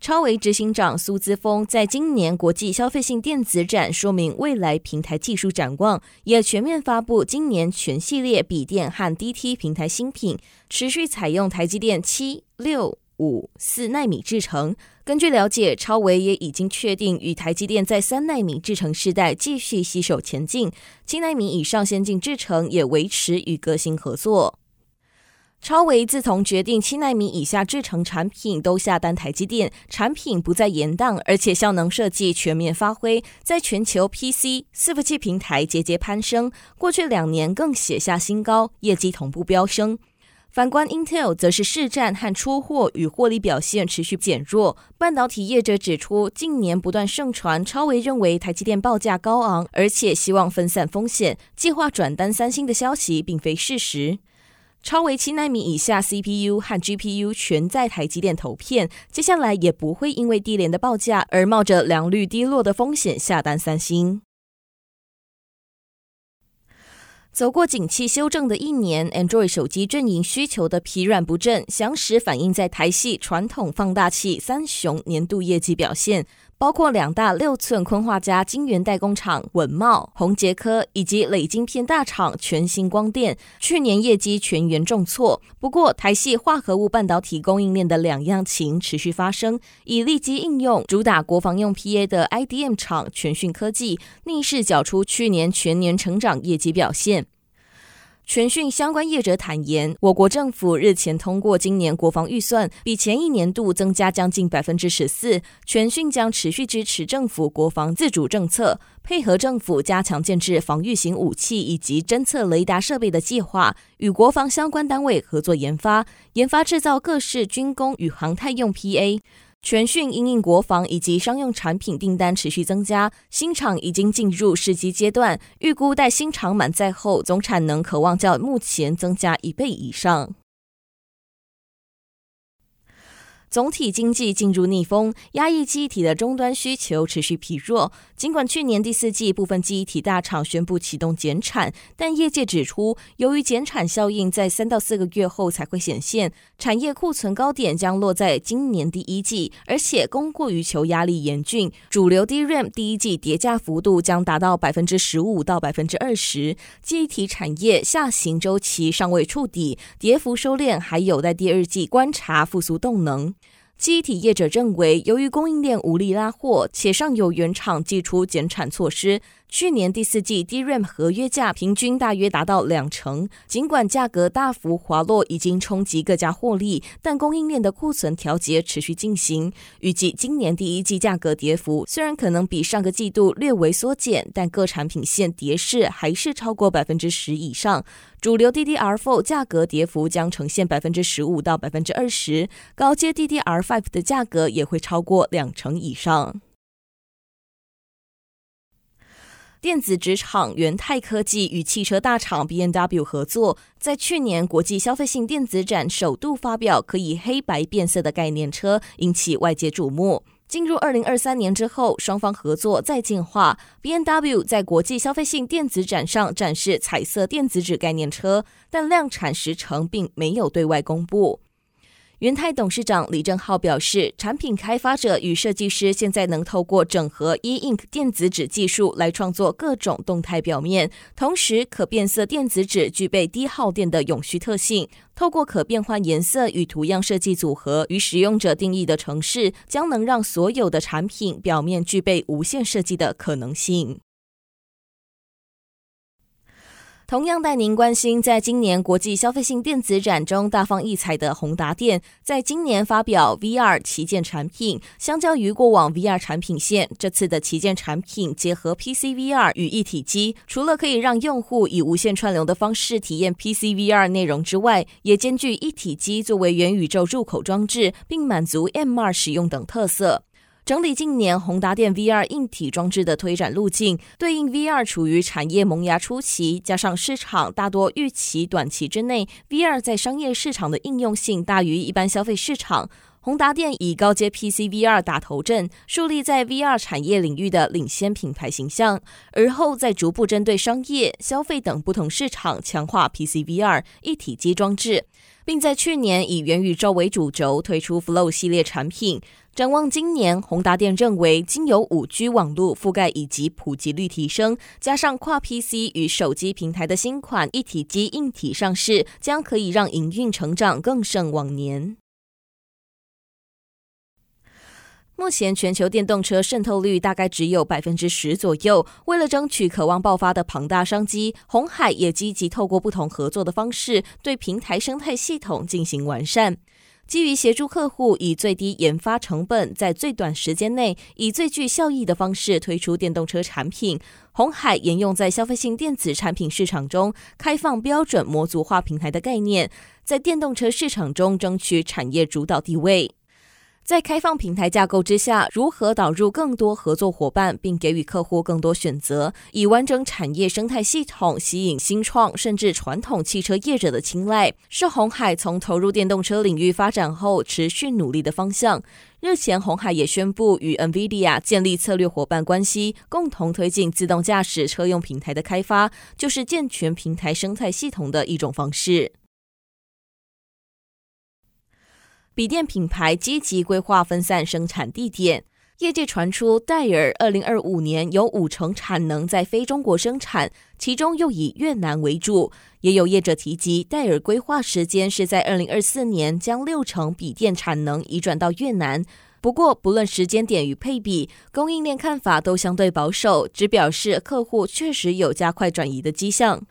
超维执行长苏姿峰在今年国际消费性电子展说明未来平台技术展望，也全面发布今年全系列笔电和 DT 平台新品，持续采用台积电七六五四奈米制程。根据了解，超维也已经确定与台积电在三奈米制程世代继续携手前进，七奈米以上先进制程也维持与革新合作。超微自从决定七纳米以下制程产品都下单台积电，产品不再延宕，而且效能设计全面发挥，在全球 PC 伺服器平台节节攀升。过去两年更写下新高，业绩同步飙升。反观 Intel，则是市占和出货与获利表现持续减弱。半导体业者指出，近年不断盛传超微认为台积电报价高昂，而且希望分散风险，计划转单三星的消息，并非事实。超微七纳米以下 CPU 和 GPU 全在台积电投片，接下来也不会因为低廉的报价而冒着良率低落的风险下单三星。走过景气修正的一年，Android 手机阵营需求的疲软不振，详实反映在台系传统放大器三雄年度业绩表现。包括两大六寸昆化家晶圆代工厂稳茂、宏捷科以及磊晶片大厂全新光电，去年业绩全员重挫。不过，台系化合物半导体供应链的两样情持续发生，以立即应用主打国防用 PA 的 IDM 厂全讯科技逆势缴出去年全年成长业绩表现。全讯相关业者坦言，我国政府日前通过今年国防预算，比前一年度增加将近百分之十四。全讯将持续支持政府国防自主政策，配合政府加强建置防御型武器以及侦测雷达设备的计划，与国防相关单位合作研发，研发制造各式军工与航太用 PA。全讯因应国防以及商用产品订单持续增加，新厂已经进入试机阶段，预估待新厂满载后，总产能可望较目前增加一倍以上。总体经济进入逆风，压抑记忆体的终端需求持续疲弱。尽管去年第四季部分记忆体大厂宣布启动减产，但业界指出，由于减产效应在三到四个月后才会显现，产业库存高点将落在今年第一季，而且供过于求压力严峻。主流 DRAM 第一季跌价幅度将达到百分之十五到百分之二十，记忆体产业下行周期尚未触底，跌幅收敛还有待第二季观察复苏动能。机体业者认为，由于供应链无力拉货，且上游原厂寄出减产措施。去年第四季 DRAM 合约价平均大约达到两成，尽管价格大幅滑落，已经冲击各家获利，但供应链的库存调节持续进行。预计今年第一季价格跌幅虽然可能比上个季度略微缩减，但各产品线跌势还是超过百分之十以上。主流 DDR4 价格跌幅将呈现百分之十五到百分之二十，高阶 DDR5 的价格也会超过两成以上。电子纸厂元泰科技与汽车大厂 BMW 合作，在去年国际消费性电子展首度发表可以黑白变色的概念车，引起外界瞩目。进入二零二三年之后，双方合作再进化。BMW 在国际消费性电子展上展示彩色电子纸概念车，但量产时程并没有对外公布。元泰董事长李正浩表示，产品开发者与设计师现在能透过整合 E Ink 电子纸技术来创作各种动态表面，同时可变色电子纸具备低耗电的永续特性。透过可变换颜色与图样设计组合与使用者定义的城市，将能让所有的产品表面具备无限设计的可能性。同样带您关心，在今年国际消费性电子展中大放异彩的宏达电，在今年发表 VR 旗舰产品。相较于过往 VR 产品线，这次的旗舰产品结合 PC VR 与一体机，除了可以让用户以无线串流的方式体验 PC VR 内容之外，也兼具一体机作为元宇宙入口装置，并满足 MR 使用等特色。整理近年宏达电 VR 硬体装置的推展路径，对应 VR 处于产业萌芽初期，加上市场大多预期短期之内 VR 在商业市场的应用性大于一般消费市场。宏达电以高阶 PC VR 打头阵，树立在 VR 产业领域的领先品牌形象，而后再逐步针对商业、消费等不同市场强化 PC VR 一体机装置，并在去年以元宇宙为主轴推出 Flow 系列产品。展望今年，宏达电认为，经由 5G 网络覆盖以及普及率提升，加上跨 PC 与手机平台的新款一体机硬体上市，将可以让营运成长更胜往年。目前全球电动车渗透率大概只有百分之十左右。为了争取渴望爆发的庞大商机，鸿海也积极透过不同合作的方式，对平台生态系统进行完善。基于协助客户以最低研发成本，在最短时间内以最具效益的方式推出电动车产品，鸿海沿用在消费性电子产品市场中开放标准模组化平台的概念，在电动车市场中争取产业主导地位。在开放平台架构之下，如何导入更多合作伙伴，并给予客户更多选择，以完整产业生态系统吸引新创甚至传统汽车业者的青睐，是鸿海从投入电动车领域发展后持续努力的方向。日前，鸿海也宣布与 NVIDIA 建立策略伙伴关系，共同推进自动驾驶车用平台的开发，就是健全平台生态系统的一种方式。笔电品牌积极规划分散生产地点，业界传出戴尔二零二五年有五成产能在非中国生产，其中又以越南为主。也有业者提及，戴尔规划时间是在二零二四年将六成笔电产能移转到越南。不过，不论时间点与配比，供应链看法都相对保守，只表示客户确实有加快转移的迹象。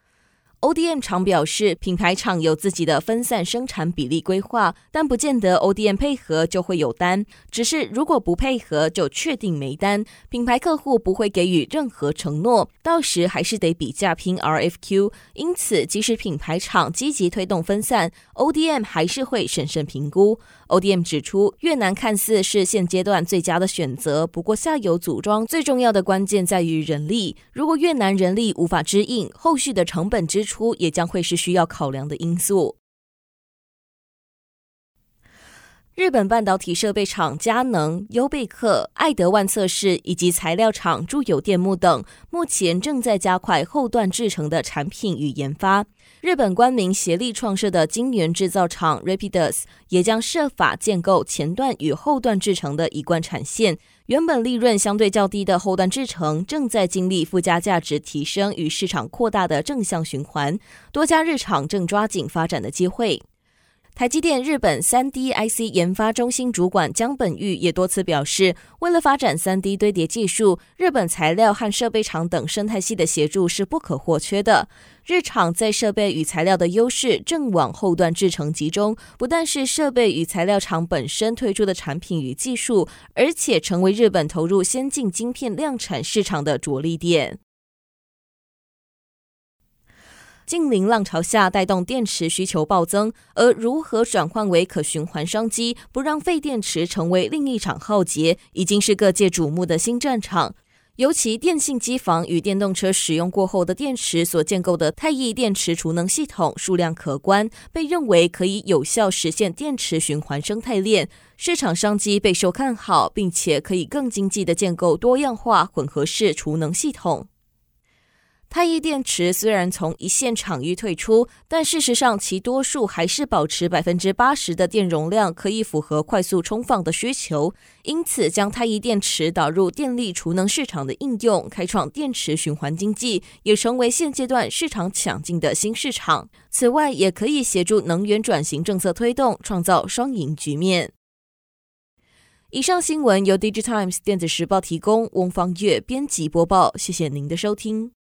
ODM 常表示，品牌厂有自己的分散生产比例规划，但不见得 ODM 配合就会有单。只是如果不配合，就确定没单。品牌客户不会给予任何承诺，到时还是得比价拼 RFQ。因此，即使品牌厂积极推动分散，ODM 还是会审慎评估。ODM 指出，越南看似是现阶段最佳的选择，不过下游组装最重要的关键在于人力。如果越南人力无法支应，后续的成本支出也将会是需要考量的因素。日本半导体设备厂佳能、优贝克、爱德万测试以及材料厂住友电木等，目前正在加快后段制程的产品与研发。日本官民协力创设的晶圆制造厂 Rapidus 也将设法建构前段与后段制程的一贯产线。原本利润相对较低的后段制程，正在经历附加价值提升与市场扩大的正向循环。多家日厂正抓紧发展的机会。台积电日本三 D IC 研发中心主管江本玉也多次表示，为了发展三 D 堆叠技术，日本材料和设备厂等生态系的协助是不可或缺的。日厂在设备与材料的优势正往后段制程集中，不但是设备与材料厂本身推出的产品与技术，而且成为日本投入先进晶片量产市场的着力点。近零浪潮下，带动电池需求暴增，而如何转换为可循环商机，不让废电池成为另一场浩劫，已经是各界瞩目的新战场。尤其电信机房与电动车使用过后的电池所建构的太易电池储能系统数量可观，被认为可以有效实现电池循环生态链，市场商机备受看好，并且可以更经济的建构多样化混合式储能系统。太一电池虽然从一线场域退出，但事实上其多数还是保持百分之八十的电容量，可以符合快速充放的需求。因此，将太一电池导入电力储能市场的应用，开创电池循环经济，也成为现阶段市场抢进的新市场。此外，也可以协助能源转型政策推动，创造双赢局面。以上新闻由 DigiTimes 电子时报提供，翁方月编辑播报。谢谢您的收听。